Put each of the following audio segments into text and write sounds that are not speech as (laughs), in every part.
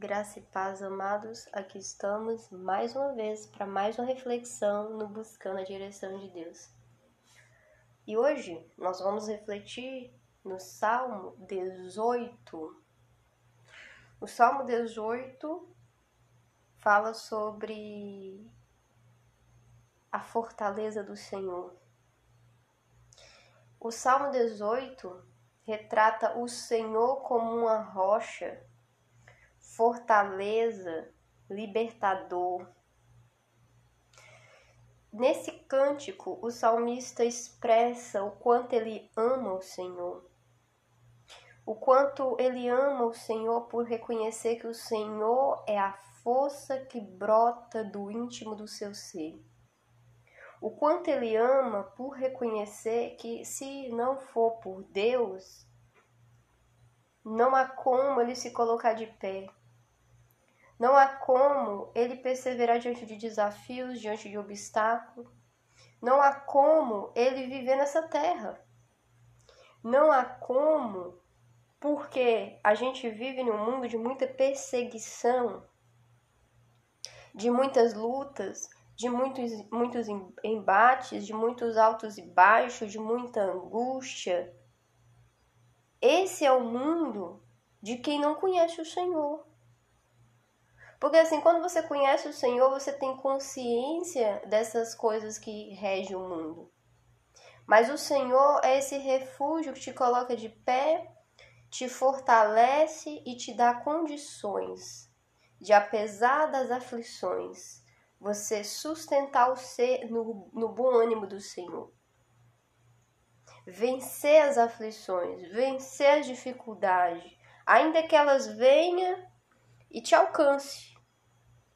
Graça e paz, amados, aqui estamos mais uma vez para mais uma reflexão no Buscando a Direção de Deus. E hoje nós vamos refletir no Salmo 18. O Salmo 18 fala sobre a fortaleza do Senhor. O Salmo 18 retrata o Senhor como uma rocha fortaleza, libertador. Nesse cântico, o salmista expressa o quanto ele ama o Senhor, o quanto ele ama o Senhor por reconhecer que o Senhor é a força que brota do íntimo do seu ser. O quanto ele ama por reconhecer que, se não for por Deus, não há como ele se colocar de pé, não há como ele perseverar diante de desafios, diante de obstáculos. Não há como ele viver nessa terra. Não há como, porque a gente vive num mundo de muita perseguição, de muitas lutas, de muitos, muitos embates, de muitos altos e baixos, de muita angústia. Esse é o mundo de quem não conhece o Senhor. Porque assim, quando você conhece o Senhor, você tem consciência dessas coisas que regem o mundo. Mas o Senhor é esse refúgio que te coloca de pé, te fortalece e te dá condições de, apesar das aflições, você sustentar o ser no, no bom ânimo do Senhor. Vencer as aflições, vencer as dificuldades, ainda que elas venham e te alcance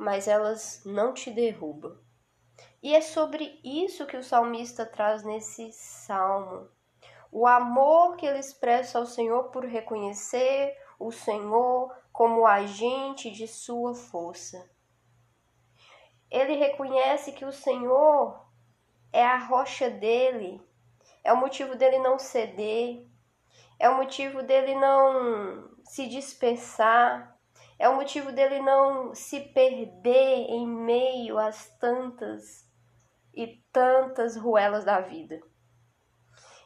mas elas não te derrubam. E é sobre isso que o salmista traz nesse salmo. O amor que ele expressa ao Senhor por reconhecer o Senhor como agente de sua força. Ele reconhece que o Senhor é a rocha dele, é o motivo dele não ceder, é o motivo dele não se dispersar, é o motivo dele não se perder em meio às tantas e tantas ruelas da vida.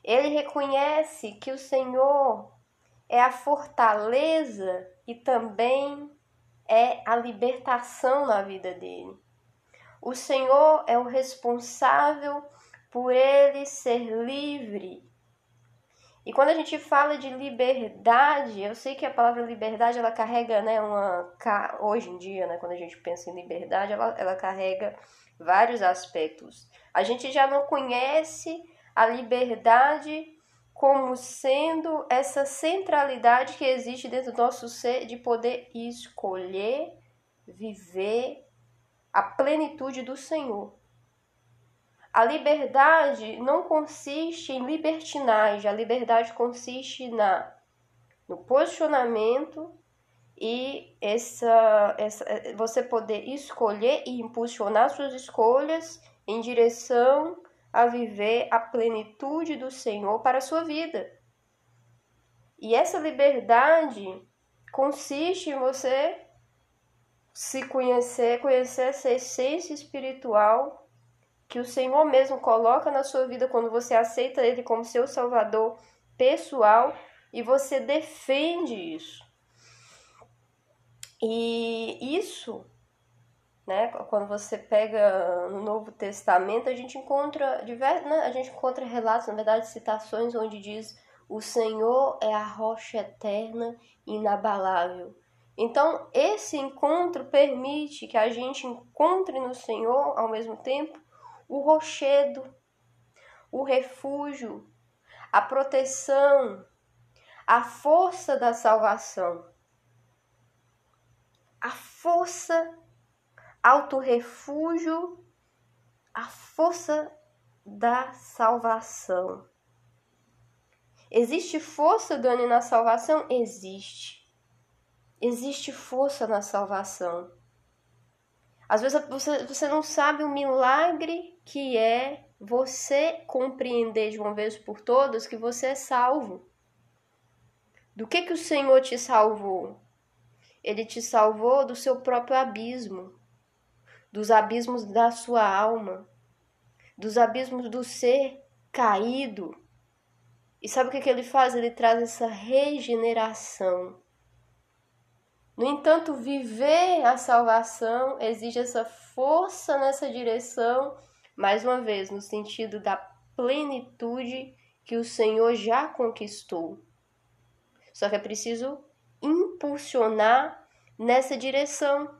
Ele reconhece que o Senhor é a fortaleza e também é a libertação na vida dele. O Senhor é o responsável por ele ser livre e quando a gente fala de liberdade, eu sei que a palavra liberdade ela carrega, né, uma hoje em dia, né, quando a gente pensa em liberdade, ela, ela carrega vários aspectos. A gente já não conhece a liberdade como sendo essa centralidade que existe dentro do nosso ser de poder escolher viver a plenitude do Senhor. A liberdade não consiste em libertinagem, a liberdade consiste na no posicionamento e essa, essa você poder escolher e impulsionar suas escolhas em direção a viver a plenitude do Senhor para a sua vida. E essa liberdade consiste em você se conhecer, conhecer essa essência espiritual que o Senhor mesmo coloca na sua vida quando você aceita Ele como seu Salvador pessoal e você defende isso. E isso, né, quando você pega no Novo Testamento, a gente encontra né, a gente encontra relatos, na verdade, citações onde diz: "O Senhor é a rocha eterna e inabalável". Então, esse encontro permite que a gente encontre no Senhor ao mesmo tempo o rochedo, o refúgio, a proteção, a força da salvação. A força, auto-refúgio, a força da salvação. Existe força, Dani, na salvação? Existe. Existe força na salvação. Às vezes você, você não sabe o milagre que é você compreender de uma vez por todas que você é salvo. Do que que o Senhor te salvou? ele te salvou do seu próprio abismo, dos abismos da sua alma, dos abismos do ser caído. E sabe o que, que ele faz? Ele traz essa regeneração. No entanto, viver a salvação exige essa força nessa direção, mais uma vez, no sentido da plenitude que o Senhor já conquistou. Só que é preciso impulsionar nessa direção.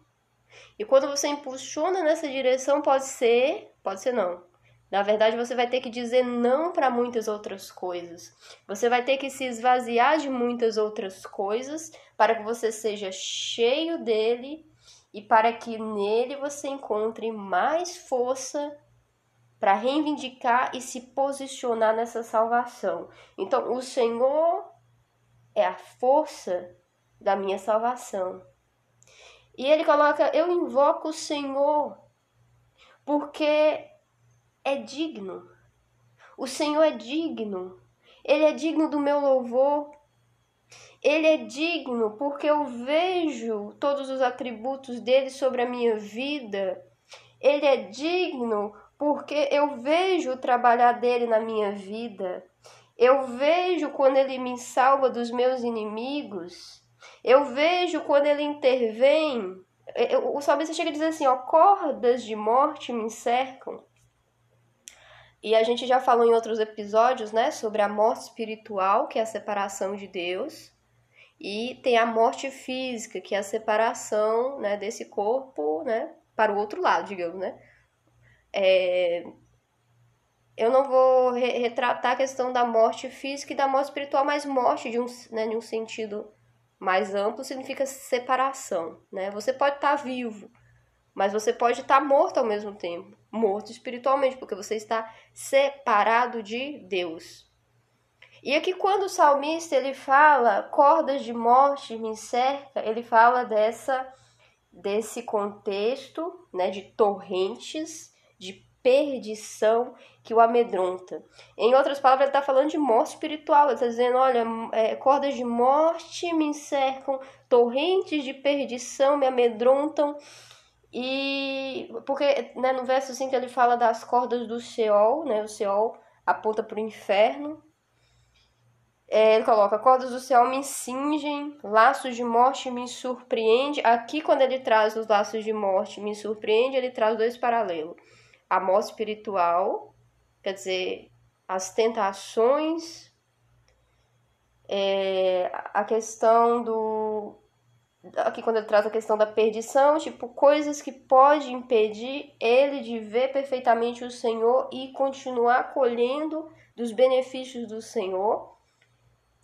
E quando você impulsiona nessa direção, pode ser, pode ser não. Na verdade, você vai ter que dizer não para muitas outras coisas. Você vai ter que se esvaziar de muitas outras coisas para que você seja cheio dele e para que nele você encontre mais força para reivindicar e se posicionar nessa salvação. Então, o Senhor é a força da minha salvação. E ele coloca: Eu invoco o Senhor, porque é digno. O Senhor é digno. Ele é digno do meu louvor. Ele é digno porque eu vejo todos os atributos dele sobre a minha vida. Ele é digno porque eu vejo o trabalhar dele na minha vida. Eu vejo quando ele me salva dos meus inimigos. Eu vejo quando ele intervém. O salmista chega a dizer assim: ó, cordas de morte me cercam. E a gente já falou em outros episódios, né, sobre a morte espiritual, que é a separação de Deus, e tem a morte física, que é a separação, né, desse corpo, né, para o outro lado, digamos, né. É... Eu não vou re retratar a questão da morte física e da morte espiritual, mas morte de um, né, de um sentido mais amplo significa separação, né? Você pode estar vivo, mas você pode estar morto ao mesmo tempo, morto espiritualmente, porque você está separado de Deus. E aqui quando o salmista ele fala cordas de morte me cerca, ele fala dessa desse contexto, né, de torrentes, de perdição que o amedronta. Em outras palavras, ele está falando de morte espiritual. Ele está dizendo: olha, é, cordas de morte me cercam, torrentes de perdição me amedrontam. E porque né, no verso 5 ele fala das cordas do Seol, né? O Seol aponta para o inferno. É, ele coloca: cordas do Seol me cingem, laços de morte me surpreende. Aqui, quando ele traz os laços de morte me surpreende, ele traz dois paralelos: a morte espiritual, quer dizer, as tentações, é, a questão do aqui quando ele traz a questão da perdição, tipo, coisas que pode impedir ele de ver perfeitamente o Senhor e continuar colhendo dos benefícios do Senhor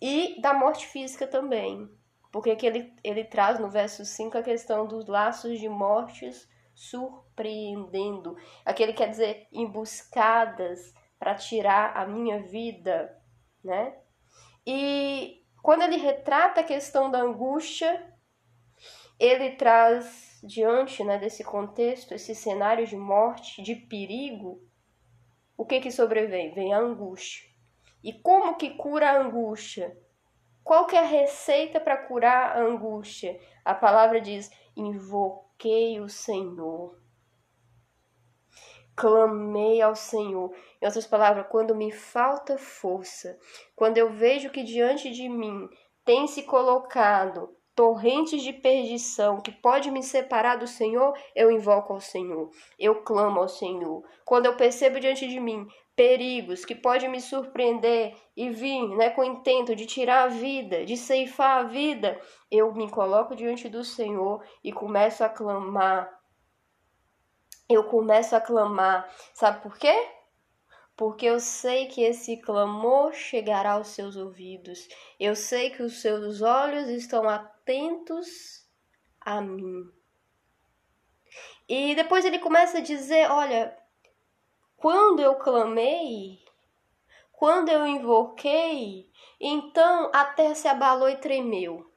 e da morte física também. Porque aqui ele, ele traz no verso 5 a questão dos laços de mortes surpreendendo. Aqui ele quer dizer emboscadas para tirar a minha vida, né? E quando ele retrata a questão da angústia, ele traz diante né, desse contexto, esse cenário de morte, de perigo, o que que sobrevém? Vem a angústia. E como que cura a angústia? Qual que é a receita para curar a angústia? A palavra diz: invoquei o Senhor. Clamei ao Senhor. Em outras palavras, quando me falta força, quando eu vejo que diante de mim tem se colocado torrentes de perdição que pode me separar do Senhor, eu invoco ao Senhor, eu clamo ao Senhor. Quando eu percebo diante de mim perigos que pode me surpreender e vir, né, com o intento de tirar a vida, de ceifar a vida, eu me coloco diante do Senhor e começo a clamar. Eu começo a clamar. Sabe por quê? porque eu sei que esse clamor chegará aos seus ouvidos. Eu sei que os seus olhos estão atentos a mim. E depois ele começa a dizer: Olha, quando eu clamei, quando eu invoquei, então a terra se abalou e tremeu.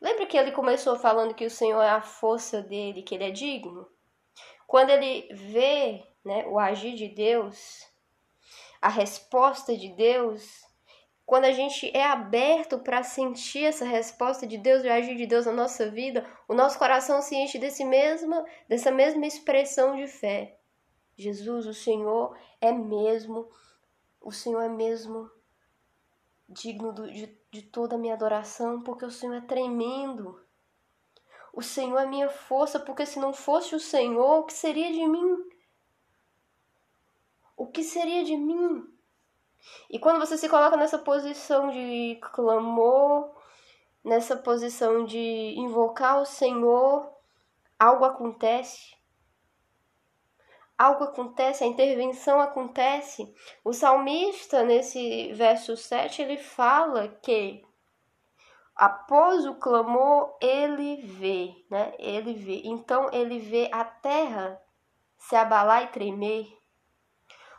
Lembra que ele começou falando que o Senhor é a força dele, que ele é digno? Quando ele vê né, o agir de Deus, a resposta de Deus, quando a gente é aberto para sentir essa resposta de Deus e agir de Deus na nossa vida, o nosso coração se enche desse mesma, dessa mesma expressão de fé. Jesus, o Senhor é mesmo, o Senhor é mesmo digno de, de toda a minha adoração, porque o Senhor é tremendo. O Senhor é minha força, porque se não fosse o Senhor, o que seria de mim? O que seria de mim? E quando você se coloca nessa posição de clamor, nessa posição de invocar o Senhor, algo acontece. Algo acontece, a intervenção acontece. O salmista, nesse verso 7, ele fala que após o clamor, ele vê, né? Ele vê. Então, ele vê a terra se abalar e tremer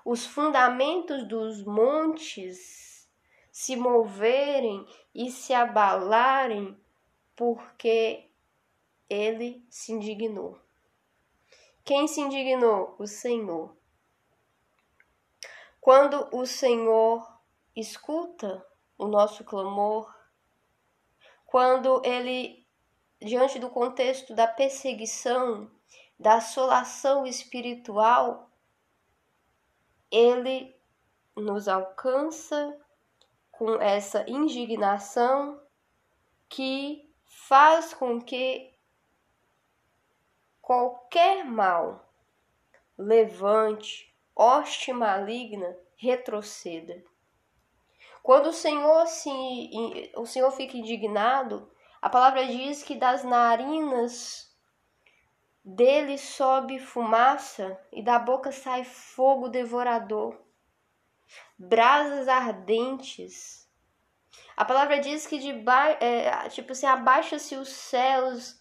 os fundamentos dos montes se moverem e se abalarem porque ele se indignou. Quem se indignou? O Senhor. Quando o Senhor escuta o nosso clamor, quando ele, diante do contexto da perseguição, da assolação espiritual, ele nos alcança com essa indignação que faz com que qualquer mal levante, hoste maligna, retroceda. Quando o Senhor se o Senhor fica indignado, a palavra diz que das narinas dele sobe fumaça e da boca sai fogo devorador, brasas ardentes. A palavra diz que de. É, tipo assim, abaixa-se os céus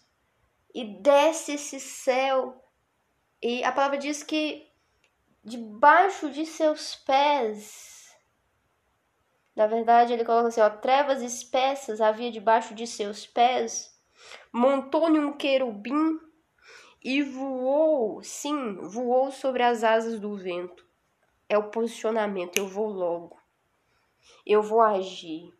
e desce esse céu. E a palavra diz que debaixo de seus pés, na verdade ele coloca assim, ó, trevas espessas havia debaixo de seus pés, montou-lhe um querubim e voou, sim, voou sobre as asas do vento. É o posicionamento, eu vou logo. Eu vou agir.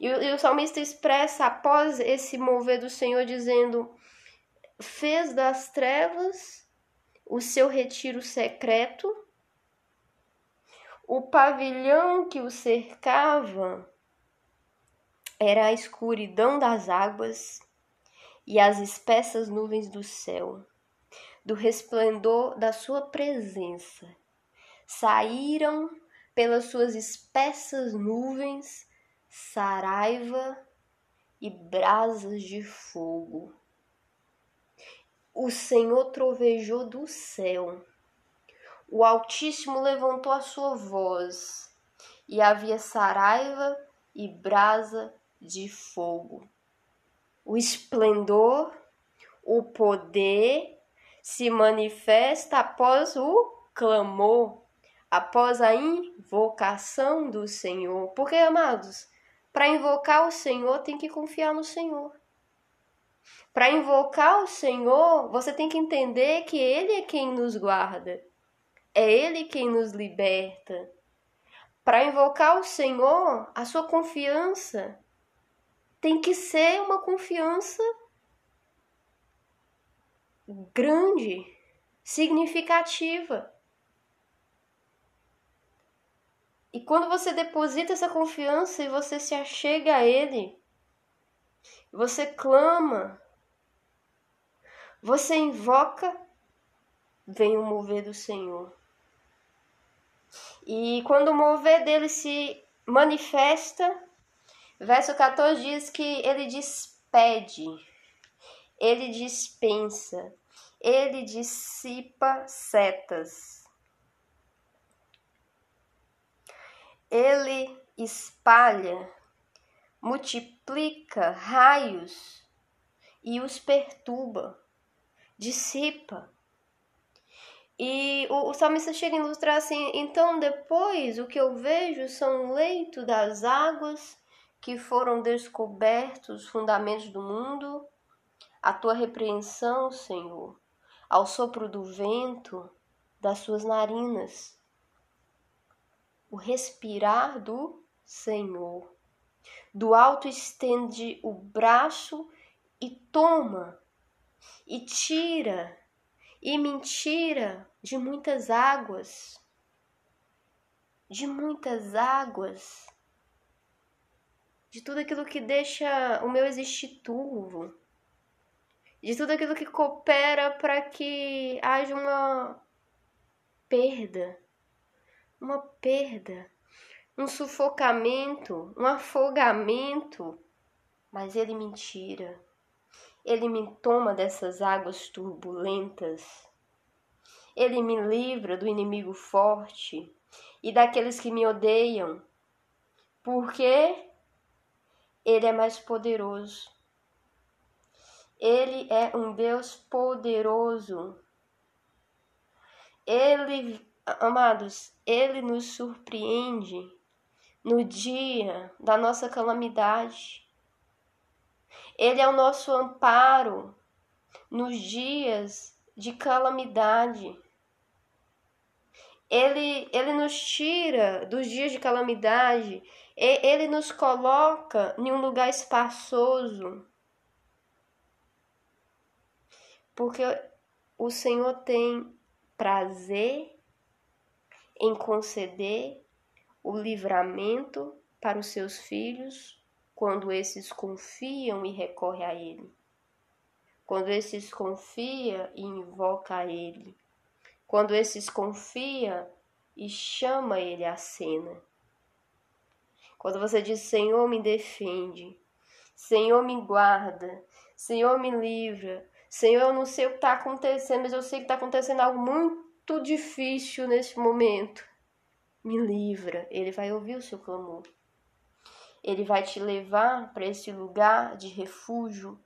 E, e o salmista expressa após esse mover do Senhor dizendo: fez das trevas o seu retiro secreto, o pavilhão que o cercava era a escuridão das águas e as espessas nuvens do céu, do resplendor da sua presença, saíram pelas suas espessas nuvens saraiva e brasas de fogo. O Senhor trovejou do céu. O Altíssimo levantou a sua voz, e havia saraiva e brasa de fogo o esplendor, o poder se manifesta após o clamor, após a invocação do Senhor. Porque, amados, para invocar o Senhor tem que confiar no Senhor. Para invocar o Senhor, você tem que entender que Ele é quem nos guarda, é Ele quem nos liberta. Para invocar o Senhor, a sua confiança tem que ser uma confiança grande, significativa. E quando você deposita essa confiança e você se achega a Ele, você clama, você invoca, vem o mover do Senhor. E quando o mover dele se manifesta, Verso 14 diz que ele despede, ele dispensa, ele dissipa setas. Ele espalha, multiplica raios e os perturba, dissipa. E o, o salmista chega a ilustrar assim: então depois o que eu vejo são o leito das águas que foram descobertos os fundamentos do mundo, a tua repreensão, Senhor, ao sopro do vento das suas narinas, o respirar do Senhor. Do alto estende o braço e toma, e tira, e mentira de muitas águas, de muitas águas, de tudo aquilo que deixa o meu existir turvo, de tudo aquilo que coopera para que haja uma perda, uma perda, um sufocamento, um afogamento, mas ele me tira ele me toma dessas águas turbulentas. Ele me livra do inimigo forte e daqueles que me odeiam, porque ele é mais poderoso. Ele é um Deus poderoso. Ele, amados, ele nos surpreende no dia da nossa calamidade. Ele é o nosso amparo nos dias de calamidade. Ele, ele nos tira dos dias de calamidade, ele nos coloca em um lugar espaçoso. Porque o Senhor tem prazer em conceder o livramento para os seus filhos quando esses confiam e recorrem a Ele, quando esses confia e invoca a Ele, quando esses confia e chama Ele à cena. Quando você diz, Senhor, me defende, Senhor, me guarda, Senhor, me livra, Senhor, eu não sei o que está acontecendo, mas eu sei que está acontecendo algo muito difícil nesse momento. Me livra, Ele vai ouvir o seu clamor. Ele vai te levar para esse lugar de refúgio,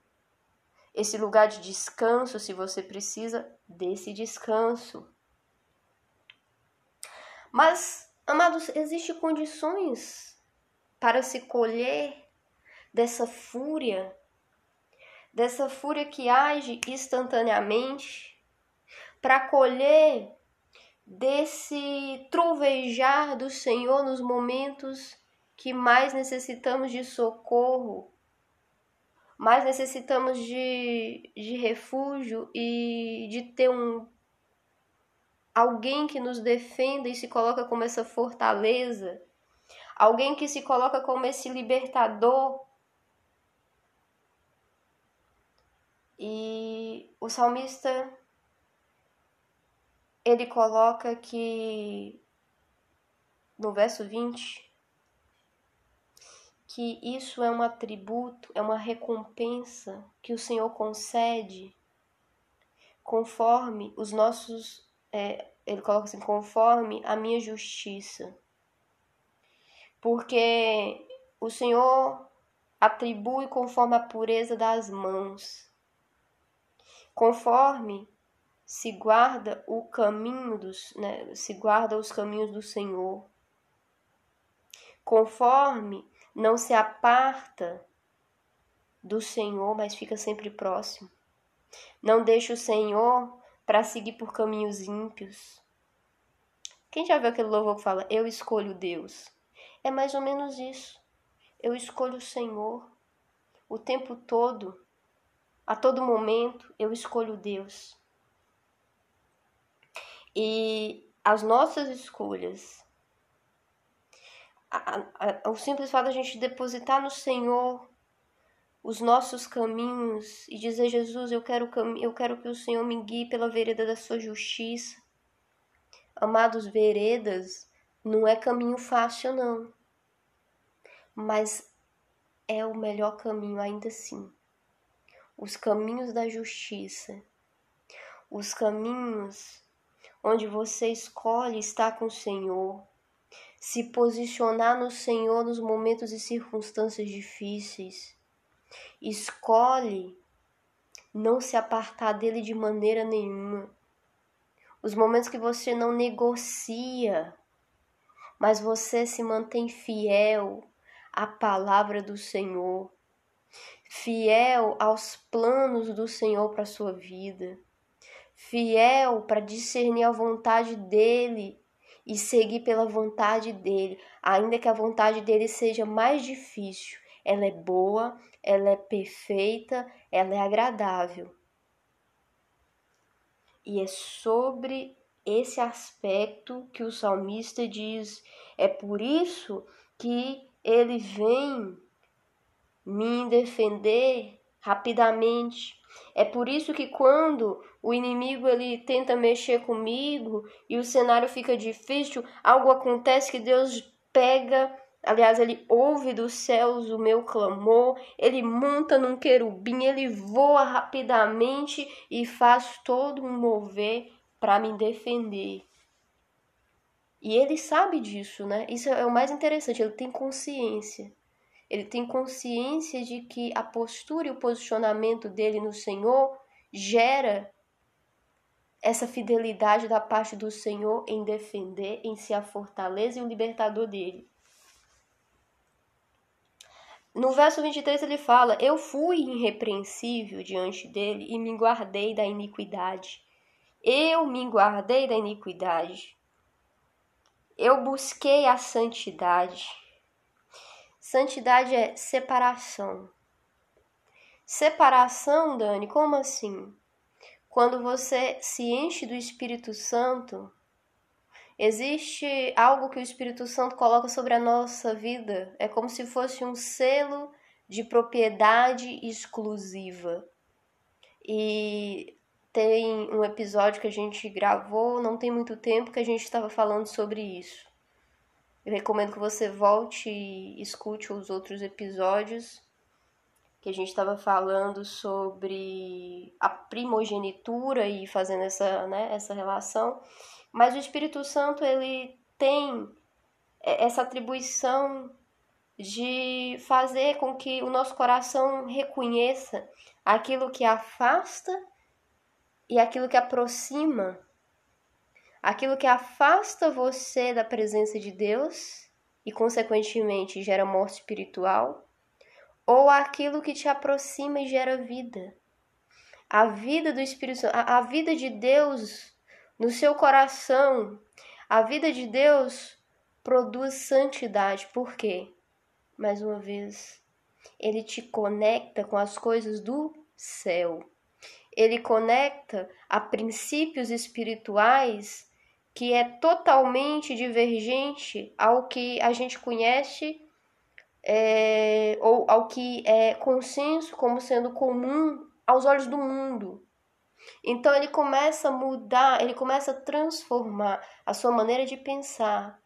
esse lugar de descanso, se você precisa desse descanso. Mas, amados, existem condições para se colher dessa fúria, dessa fúria que age instantaneamente, para colher desse trovejar do Senhor nos momentos que mais necessitamos de socorro, mais necessitamos de, de refúgio e de ter um alguém que nos defenda e se coloca como essa fortaleza, alguém que se coloca como esse libertador. E o salmista ele coloca que no verso 20 que isso é um atributo, é uma recompensa que o Senhor concede conforme os nossos, é, ele coloca assim, conforme a minha justiça. Porque o Senhor atribui conforme a pureza das mãos, conforme se guarda o caminho dos, né, se guarda os caminhos do Senhor, conforme não se aparta do Senhor, mas fica sempre próximo. Não deixa o Senhor para seguir por caminhos ímpios. Quem já viu aquele louvor que fala, eu escolho Deus? É mais ou menos isso. Eu escolho o Senhor. O tempo todo, a todo momento, eu escolho Deus. E as nossas escolhas o simples fato de a gente depositar no Senhor os nossos caminhos e dizer Jesus, eu quero eu quero que o Senhor me guie pela vereda da sua justiça. Amados, veredas não é caminho fácil não. Mas é o melhor caminho ainda assim. Os caminhos da justiça. Os caminhos onde você escolhe estar com o Senhor se posicionar no Senhor nos momentos e circunstâncias difíceis. Escolhe não se apartar dele de maneira nenhuma. Os momentos que você não negocia, mas você se mantém fiel à palavra do Senhor, fiel aos planos do Senhor para a sua vida, fiel para discernir a vontade dele e seguir pela vontade dele, ainda que a vontade dele seja mais difícil. Ela é boa, ela é perfeita, ela é agradável. E é sobre esse aspecto que o salmista diz: é por isso que ele vem me defender rapidamente. É por isso que quando o inimigo ele tenta mexer comigo e o cenário fica difícil, algo acontece que Deus pega, aliás, ele ouve dos céus o meu clamor, ele monta num querubim, ele voa rapidamente e faz todo um mover para me defender. E ele sabe disso, né? Isso é o mais interessante, ele tem consciência. Ele tem consciência de que a postura e o posicionamento dele no Senhor gera essa fidelidade da parte do Senhor em defender, em ser a fortaleza e o libertador dele. No verso 23 ele fala: Eu fui irrepreensível diante dele e me guardei da iniquidade. Eu me guardei da iniquidade. Eu busquei a santidade. Santidade é separação. Separação, Dani, como assim? Quando você se enche do Espírito Santo, existe algo que o Espírito Santo coloca sobre a nossa vida. É como se fosse um selo de propriedade exclusiva. E tem um episódio que a gente gravou, não tem muito tempo, que a gente estava falando sobre isso. Eu recomendo que você volte e escute os outros episódios que a gente estava falando sobre a primogenitura e fazendo essa, né, essa relação. Mas o Espírito Santo ele tem essa atribuição de fazer com que o nosso coração reconheça aquilo que afasta e aquilo que aproxima aquilo que afasta você da presença de Deus e, consequentemente, gera morte espiritual, ou aquilo que te aproxima e gera vida. A vida do Espírito a, a vida de Deus no seu coração, a vida de Deus produz santidade. Por quê? Mais uma vez, ele te conecta com as coisas do céu. Ele conecta a princípios espirituais que é totalmente divergente ao que a gente conhece é, ou ao que é consenso como sendo comum aos olhos do mundo. Então ele começa a mudar, ele começa a transformar a sua maneira de pensar,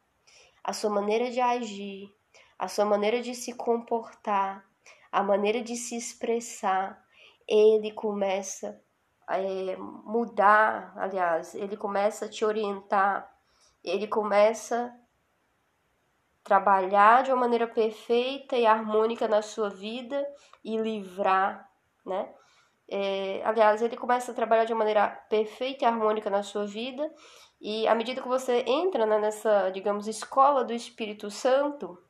a sua maneira de agir, a sua maneira de se comportar, a maneira de se expressar. Ele começa é, mudar, aliás, ele começa a te orientar, ele começa a trabalhar de uma maneira perfeita e harmônica na sua vida e livrar, né? É, aliás, ele começa a trabalhar de uma maneira perfeita e harmônica na sua vida, e à medida que você entra né, nessa, digamos, escola do Espírito Santo,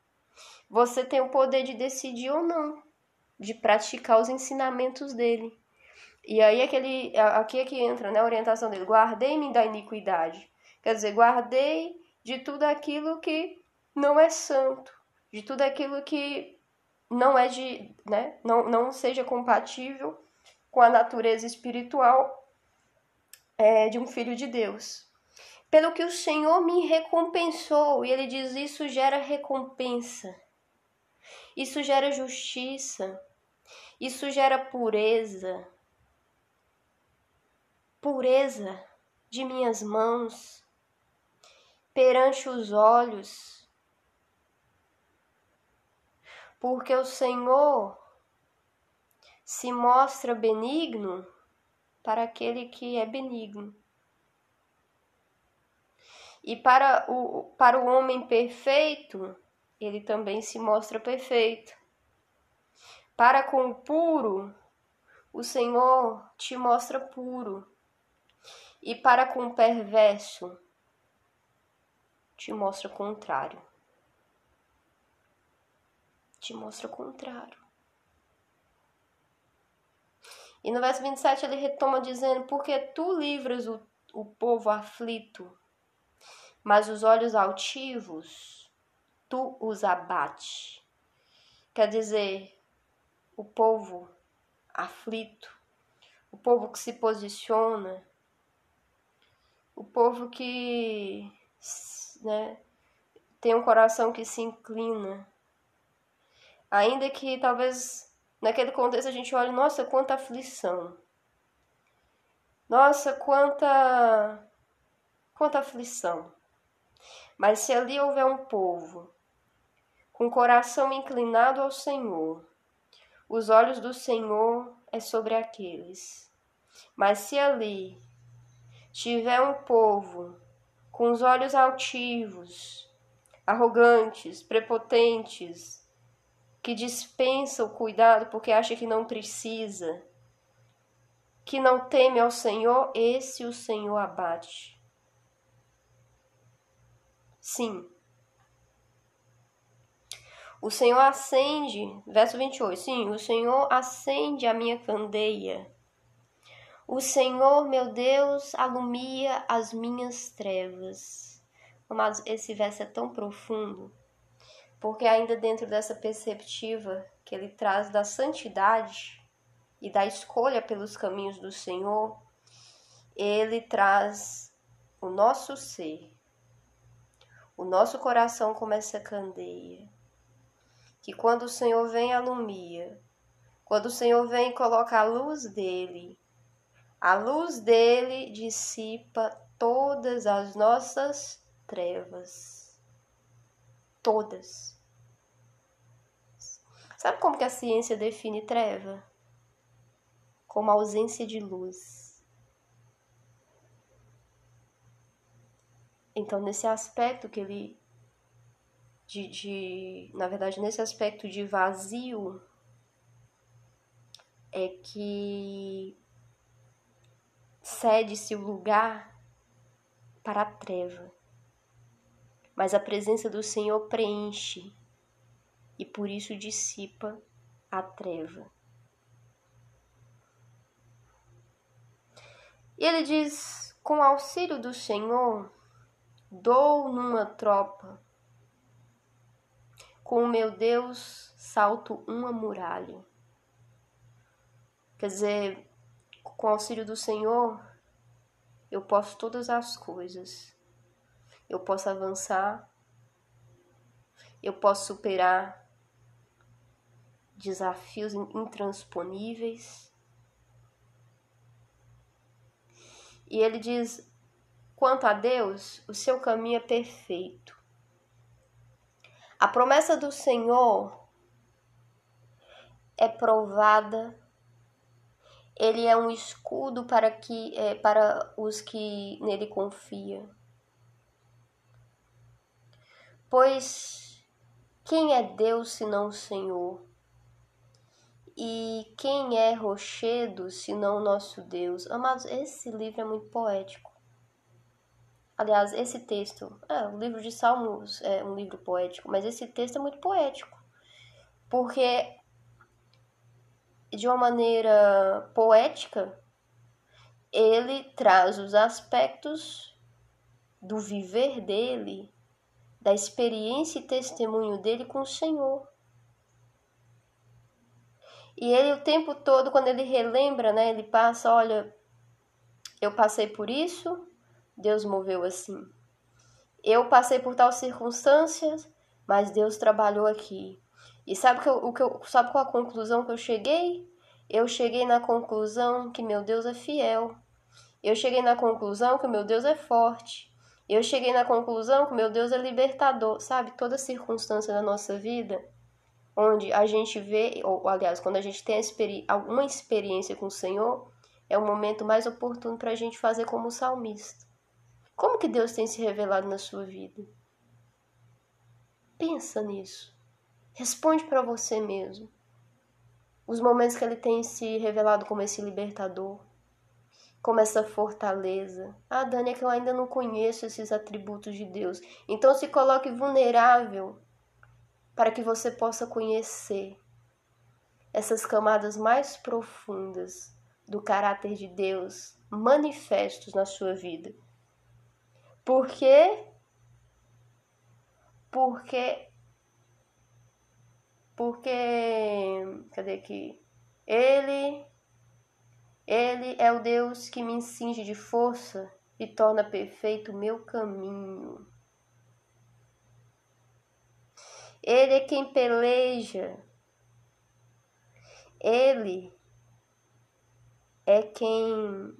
você tem o poder de decidir ou não, de praticar os ensinamentos dele. E aí aquele, aqui é que entra né, a orientação dele, guardei-me da iniquidade. Quer dizer, guardei de tudo aquilo que não é santo, de tudo aquilo que não é de, né, não, não seja compatível com a natureza espiritual é, de um filho de Deus. Pelo que o Senhor me recompensou, e ele diz: isso gera recompensa, isso gera justiça, isso gera pureza, pureza de minhas mãos perante os olhos, porque o Senhor se mostra benigno para aquele que é benigno. E para o, para o homem perfeito, ele também se mostra perfeito. Para com o puro, o Senhor te mostra puro e para com o perverso te mostra o contrário. Te mostra o contrário. E no verso 27 ele retoma dizendo: Porque tu livras o, o povo aflito, mas os olhos altivos tu os abate. Quer dizer, o povo aflito, o povo que se posiciona, o povo que né, tem um coração que se inclina. Ainda que talvez naquele contexto a gente olhe, nossa, quanta aflição. Nossa, quanta quanta aflição. Mas se ali houver um povo com o coração inclinado ao Senhor, os olhos do Senhor é sobre aqueles. Mas se ali tiver um povo com os olhos altivos, arrogantes, prepotentes, que dispensa o cuidado porque acha que não precisa, que não teme ao Senhor, esse o Senhor abate. Sim. O Senhor acende, verso 28, sim, o Senhor acende a minha candeia. O Senhor, meu Deus, alumia as minhas trevas. Amados, esse verso é tão profundo, porque ainda dentro dessa perspectiva que ele traz da santidade e da escolha pelos caminhos do Senhor, ele traz o nosso ser o nosso coração como essa candeia. Que quando o Senhor vem alumia, quando o Senhor vem e coloca a luz dele, a luz dele dissipa todas as nossas trevas. Todas. Sabe como que a ciência define treva? Como ausência de luz. Então, nesse aspecto que ele. De, de, na verdade, nesse aspecto de vazio, é que cede-se o lugar para a treva. Mas a presença do Senhor preenche e por isso dissipa a treva. E ele diz: com auxílio do Senhor, Dou numa tropa. Com o meu Deus salto uma muralha. Quer dizer, com o auxílio do Senhor, eu posso todas as coisas. Eu posso avançar, eu posso superar desafios intransponíveis. E ele diz: Quanto a Deus, o seu caminho é perfeito. A promessa do Senhor é provada. Ele é um escudo para que é, para os que nele confiam. Pois quem é Deus senão o Senhor? E quem é rochedo senão o nosso Deus? Amados, esse livro é muito poético. Aliás, esse texto, é, o livro de Salmos é um livro poético, mas esse texto é muito poético, porque de uma maneira poética ele traz os aspectos do viver dele, da experiência e testemunho dele com o Senhor. E ele o tempo todo, quando ele relembra, né, ele passa, olha, eu passei por isso, Deus moveu assim. Eu passei por tal circunstâncias, mas Deus trabalhou aqui. E sabe que eu, o que eu, sabe qual a conclusão que eu cheguei? Eu cheguei na conclusão que meu Deus é fiel. Eu cheguei na conclusão que meu Deus é forte. Eu cheguei na conclusão que meu Deus é libertador. Sabe, toda circunstância da nossa vida onde a gente vê, ou aliás, quando a gente tem experi alguma experiência com o Senhor, é o momento mais oportuno para a gente fazer como salmista. Como que Deus tem se revelado na sua vida? Pensa nisso. Responde para você mesmo. Os momentos que ele tem se revelado como esse libertador, como essa fortaleza. Ah, Dani, é que eu ainda não conheço esses atributos de Deus. Então se coloque vulnerável para que você possa conhecer essas camadas mais profundas do caráter de Deus manifestos na sua vida. Porque porque porque cadê aqui? Ele ele é o Deus que me cinge de força e torna perfeito o meu caminho. Ele é quem peleja. Ele é quem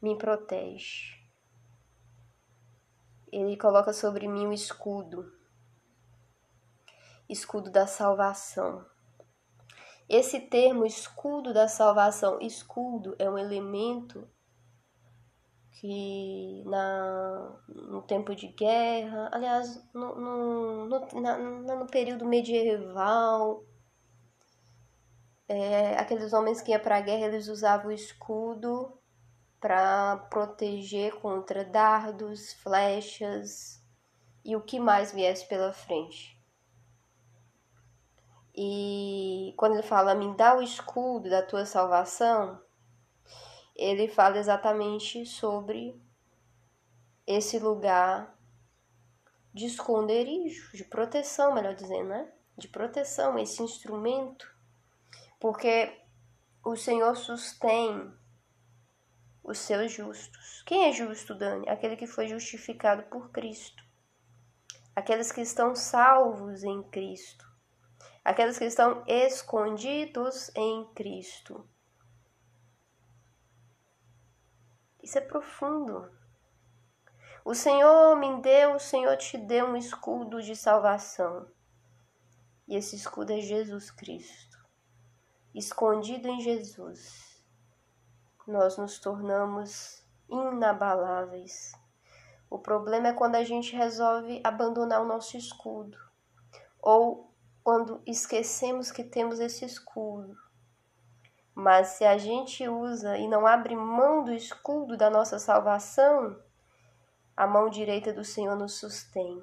me protege. Ele coloca sobre mim o escudo escudo da salvação. Esse termo escudo da salvação, escudo é um elemento que na, no tempo de guerra, aliás, no, no, no, na, no período medieval, é, aqueles homens que iam para a guerra, eles usavam o escudo para proteger contra dardos, flechas e o que mais viesse pela frente. E quando ele fala, me dá o escudo da tua salvação, ele fala exatamente sobre esse lugar de esconderijo, de proteção, melhor dizendo, né? De proteção, esse instrumento, porque o Senhor sustém os seus justos. Quem é justo, Dani? Aquele que foi justificado por Cristo. Aqueles que estão salvos em Cristo aqueles que estão escondidos em Cristo. Isso é profundo. O Senhor me deu, o Senhor te deu um escudo de salvação. E esse escudo é Jesus Cristo. Escondido em Jesus, nós nos tornamos inabaláveis. O problema é quando a gente resolve abandonar o nosso escudo ou quando esquecemos que temos esse escudo. Mas se a gente usa e não abre mão do escudo da nossa salvação, a mão direita do Senhor nos sustém.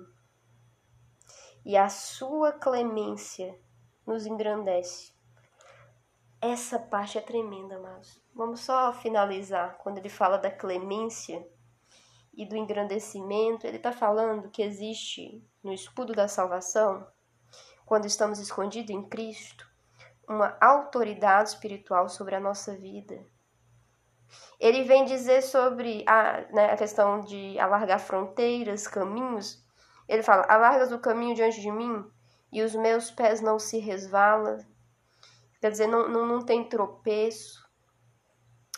E a sua clemência nos engrandece. Essa parte é tremenda, amados. Vamos só finalizar. Quando ele fala da clemência e do engrandecimento, ele está falando que existe no escudo da salvação quando estamos escondidos em Cristo, uma autoridade espiritual sobre a nossa vida. Ele vem dizer sobre a, né, a questão de alargar fronteiras, caminhos. Ele fala: alargas o caminho diante de mim e os meus pés não se resvalam. Quer dizer, não, não, não tem tropeço.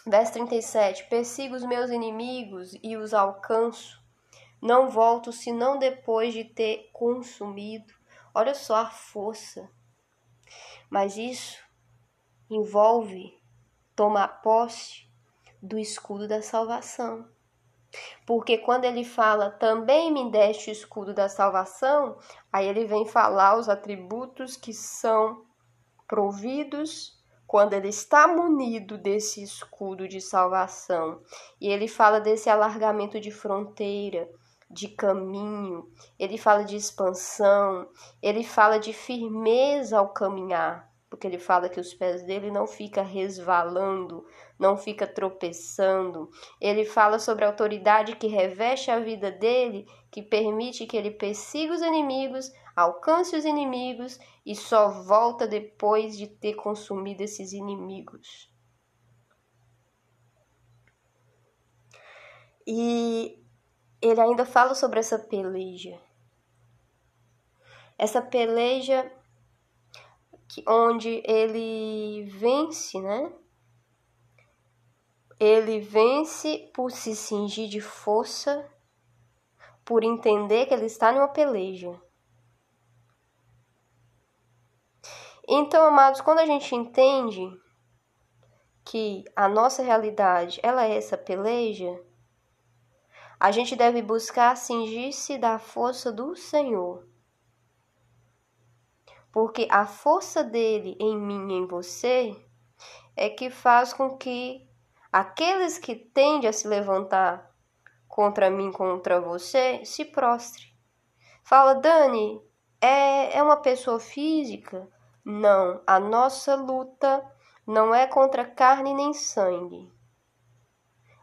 Verso 37: Persigo os meus inimigos e os alcanço. Não volto senão depois de ter consumido. Olha só a força. Mas isso envolve tomar posse do escudo da salvação. Porque quando ele fala também me deste o escudo da salvação, aí ele vem falar os atributos que são providos quando ele está munido desse escudo de salvação. E ele fala desse alargamento de fronteira, de caminho, ele fala de expansão, ele fala de firmeza ao caminhar, porque ele fala que os pés dele não fica resvalando, não fica tropeçando. Ele fala sobre a autoridade que reveste a vida dele, que permite que ele persiga os inimigos, alcance os inimigos e só volta depois de ter consumido esses inimigos. E ele ainda fala sobre essa peleja. Essa peleja que, onde ele vence, né? Ele vence por se cingir de força, por entender que ele está numa peleja. Então, amados, quando a gente entende que a nossa realidade ela é essa peleja, a gente deve buscar cingir-se da força do Senhor. Porque a força dele em mim e em você é que faz com que aqueles que tendem a se levantar contra mim, contra você, se prostre. Fala, Dani, é, é uma pessoa física? Não, a nossa luta não é contra carne nem sangue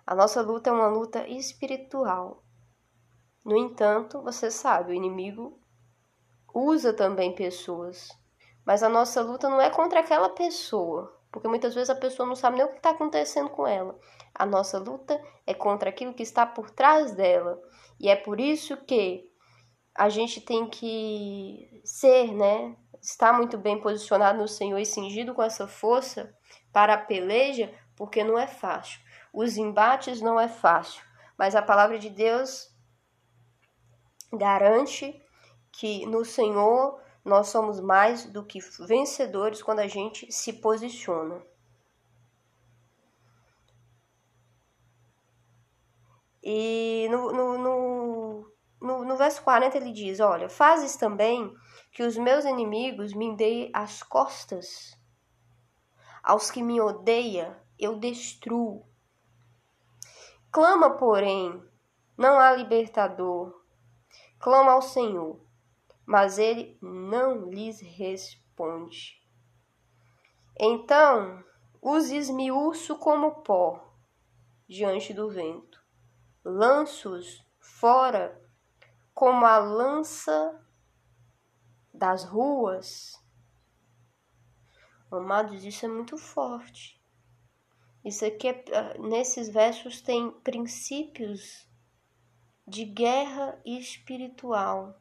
a nossa luta é uma luta espiritual. No entanto, você sabe, o inimigo usa também pessoas. Mas a nossa luta não é contra aquela pessoa, porque muitas vezes a pessoa não sabe nem o que está acontecendo com ela. A nossa luta é contra aquilo que está por trás dela. E é por isso que a gente tem que ser, né? Estar muito bem posicionado no Senhor e cingido com essa força para a peleja, porque não é fácil. Os embates não é fácil, mas a palavra de Deus garante que no Senhor nós somos mais do que vencedores quando a gente se posiciona. E no, no, no, no, no verso 40 ele diz: Olha, fazes também que os meus inimigos me deem as costas. Aos que me odeia, eu destruo. Clama, porém, não há libertador. Clama ao Senhor, mas ele não lhes responde. Então os esmiuço como pó diante do vento, lanços fora como a lança das ruas. Amados, isso é muito forte. Isso aqui, é, ah, nesses versos, tem princípios de guerra espiritual.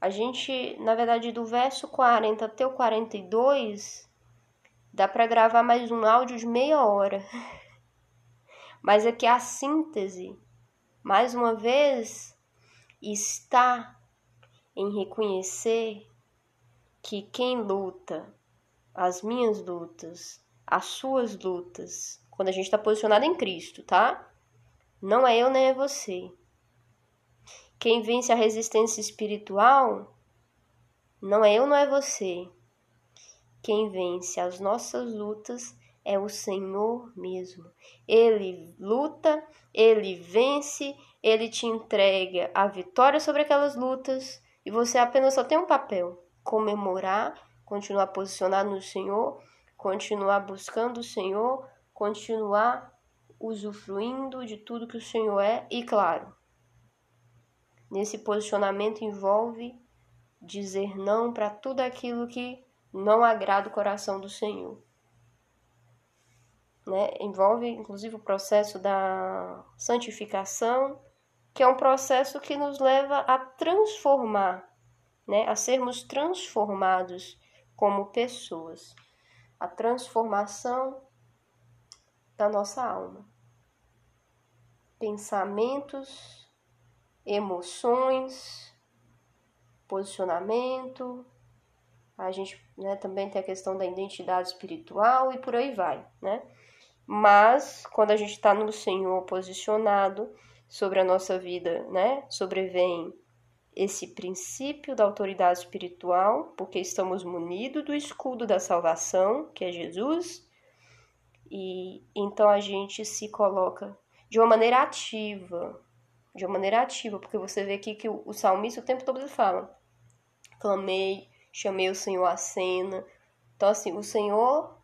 A gente, na verdade, do verso 40 até o 42, dá para gravar mais um áudio de meia hora. (laughs) Mas aqui a síntese, mais uma vez, está em reconhecer que quem luta, as minhas lutas, as suas lutas, quando a gente está posicionado em Cristo, tá? Não é eu nem é você. Quem vence a resistência espiritual não é eu, não é você. Quem vence as nossas lutas é o Senhor mesmo. Ele luta, ele vence, ele te entrega a vitória sobre aquelas lutas e você apenas só tem um papel: comemorar, continuar posicionado no Senhor, continuar buscando o Senhor, continuar usufruindo de tudo que o Senhor é e, claro, Nesse posicionamento envolve dizer não para tudo aquilo que não agrada o coração do Senhor. Né? Envolve inclusive o processo da santificação, que é um processo que nos leva a transformar, né? a sermos transformados como pessoas. A transformação da nossa alma. Pensamentos emoções, posicionamento. A gente né, também tem a questão da identidade espiritual e por aí vai, né? Mas quando a gente está no Senhor posicionado sobre a nossa vida, né? Sobrevém esse princípio da autoridade espiritual, porque estamos munidos do escudo da salvação, que é Jesus, e então a gente se coloca de uma maneira ativa, de uma maneira ativa, porque você vê aqui que o, o salmista o tempo todo ele fala: clamei, chamei o Senhor à cena. Então, assim, o Senhor,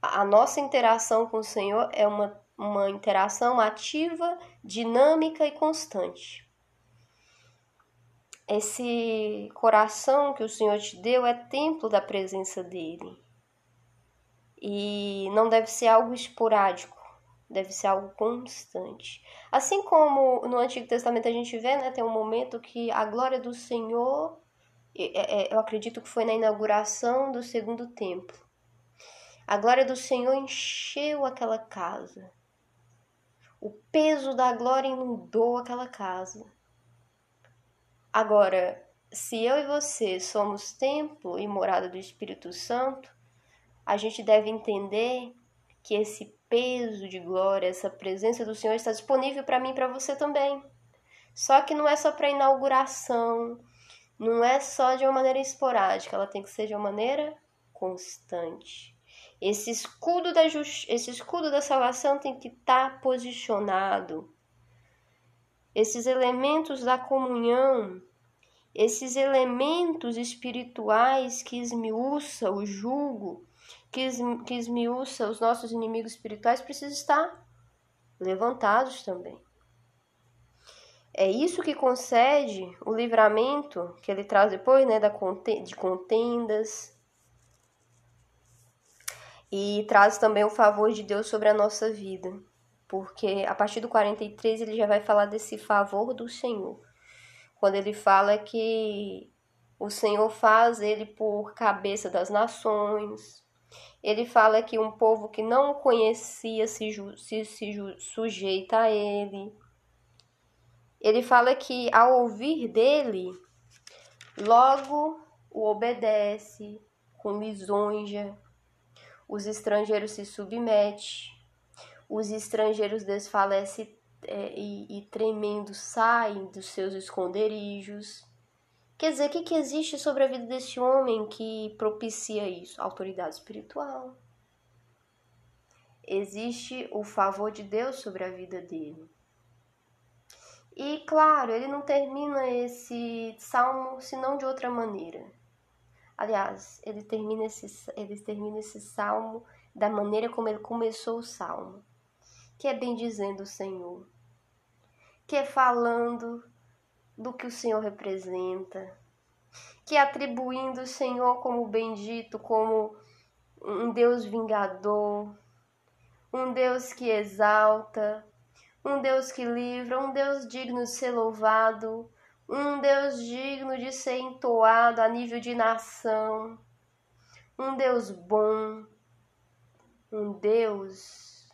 a, nossa interação com o Senhor é uma, uma interação ativa, dinâmica e constante. Esse coração que o Senhor te deu é templo da presença dele. E não deve ser algo esporádico deve ser algo constante. Assim como no Antigo Testamento a gente vê, né, tem um momento que a glória do Senhor, é, é, eu acredito que foi na inauguração do segundo templo. A glória do Senhor encheu aquela casa. O peso da glória inundou aquela casa. Agora, se eu e você somos templo e morada do Espírito Santo, a gente deve entender que esse peso de glória, essa presença do Senhor está disponível para mim e para você também. Só que não é só para inauguração, não é só de uma maneira esporádica, ela tem que ser de uma maneira constante. Esse escudo da esse escudo da salvação tem que estar tá posicionado. Esses elementos da comunhão, esses elementos espirituais que esmiuça o jugo, que, que esmiuça os nossos inimigos espirituais precisam estar levantados também. É isso que concede o livramento que ele traz depois, né, da de contendas. E traz também o favor de Deus sobre a nossa vida. Porque a partir do 43 ele já vai falar desse favor do Senhor. Quando ele fala que o Senhor faz ele por cabeça das nações. Ele fala que um povo que não conhecia se, se, se sujeita a ele. Ele fala que ao ouvir dele, logo o obedece com lisonja, os estrangeiros se submete, os estrangeiros desfalecem é, e, e tremendo saem dos seus esconderijos. Quer dizer, o que, que existe sobre a vida desse homem que propicia isso? Autoridade espiritual. Existe o favor de Deus sobre a vida dele. E claro, ele não termina esse salmo senão de outra maneira. Aliás, ele termina esse, ele termina esse salmo da maneira como ele começou o salmo, que é bem dizendo o Senhor, que é falando do que o Senhor representa, que é atribuindo o Senhor como bendito, como um Deus vingador, um Deus que exalta, um Deus que livra, um Deus digno de ser louvado, um Deus digno de ser entoado a nível de nação, um Deus bom, um Deus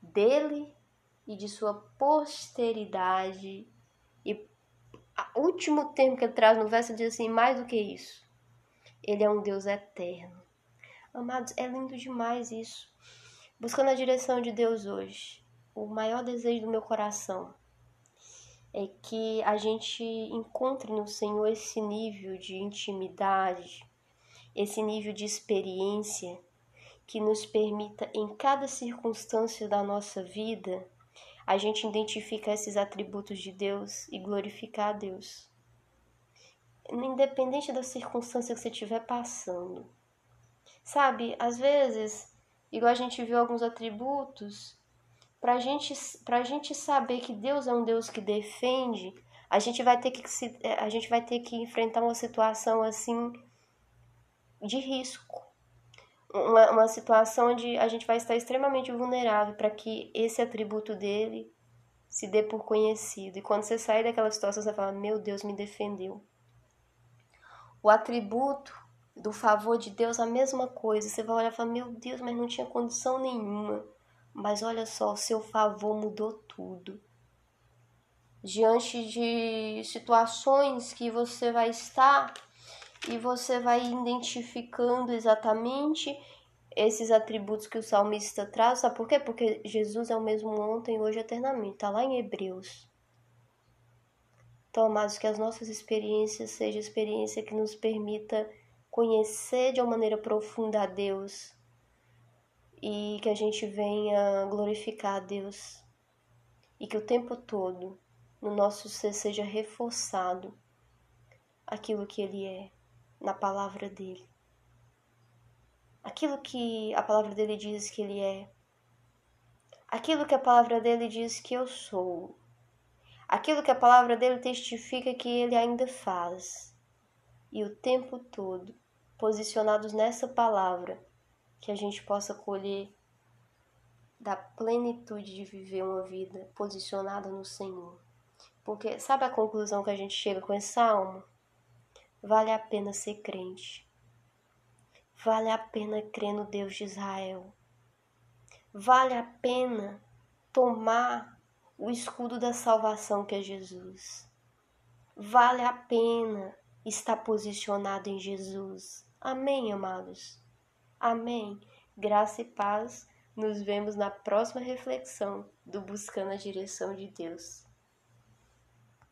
dele e de sua posteridade. E o último termo que ele traz no verso diz assim: mais do que isso, ele é um Deus eterno. Amados, é lindo demais isso. Buscando a direção de Deus hoje o maior desejo do meu coração é que a gente encontre no Senhor esse nível de intimidade, esse nível de experiência que nos permita, em cada circunstância da nossa vida, a gente identificar esses atributos de Deus e glorificar a Deus. Independente da circunstância que você estiver passando. Sabe, às vezes, igual a gente viu alguns atributos para gente, a gente saber que Deus é um Deus que defende, a gente vai ter que é, a gente vai ter que enfrentar uma situação assim de risco. Uma, uma situação onde a gente vai estar extremamente vulnerável para que esse atributo dele se dê por conhecido. E quando você sai daquela situação, você fala: Meu Deus me defendeu. O atributo do favor de Deus, a mesma coisa. Você vai olhar e falar: Meu Deus, mas não tinha condição nenhuma. Mas olha só, seu favor mudou tudo. Diante de situações que você vai estar e você vai identificando exatamente esses atributos que o salmista traz. Sabe por quê? Porque Jesus é o mesmo ontem, hoje eternamente. Está lá em Hebreus. Então, amados, que as nossas experiências sejam experiência que nos permita conhecer de uma maneira profunda a Deus, e que a gente venha glorificar a Deus e que o tempo todo no nosso ser seja reforçado aquilo que Ele é na palavra dele. Aquilo que a palavra dele diz que Ele é. Aquilo que a palavra dele diz que eu sou. Aquilo que a palavra dele testifica que Ele ainda faz. E o tempo todo posicionados nessa palavra que a gente possa colher da plenitude de viver uma vida posicionada no Senhor. Porque sabe a conclusão que a gente chega com esse salmo? Vale a pena ser crente. Vale a pena crer no Deus de Israel. Vale a pena tomar o escudo da salvação que é Jesus. Vale a pena estar posicionado em Jesus. Amém, amados? Amém. Graça e paz. Nos vemos na próxima reflexão do Buscando a Direção de Deus.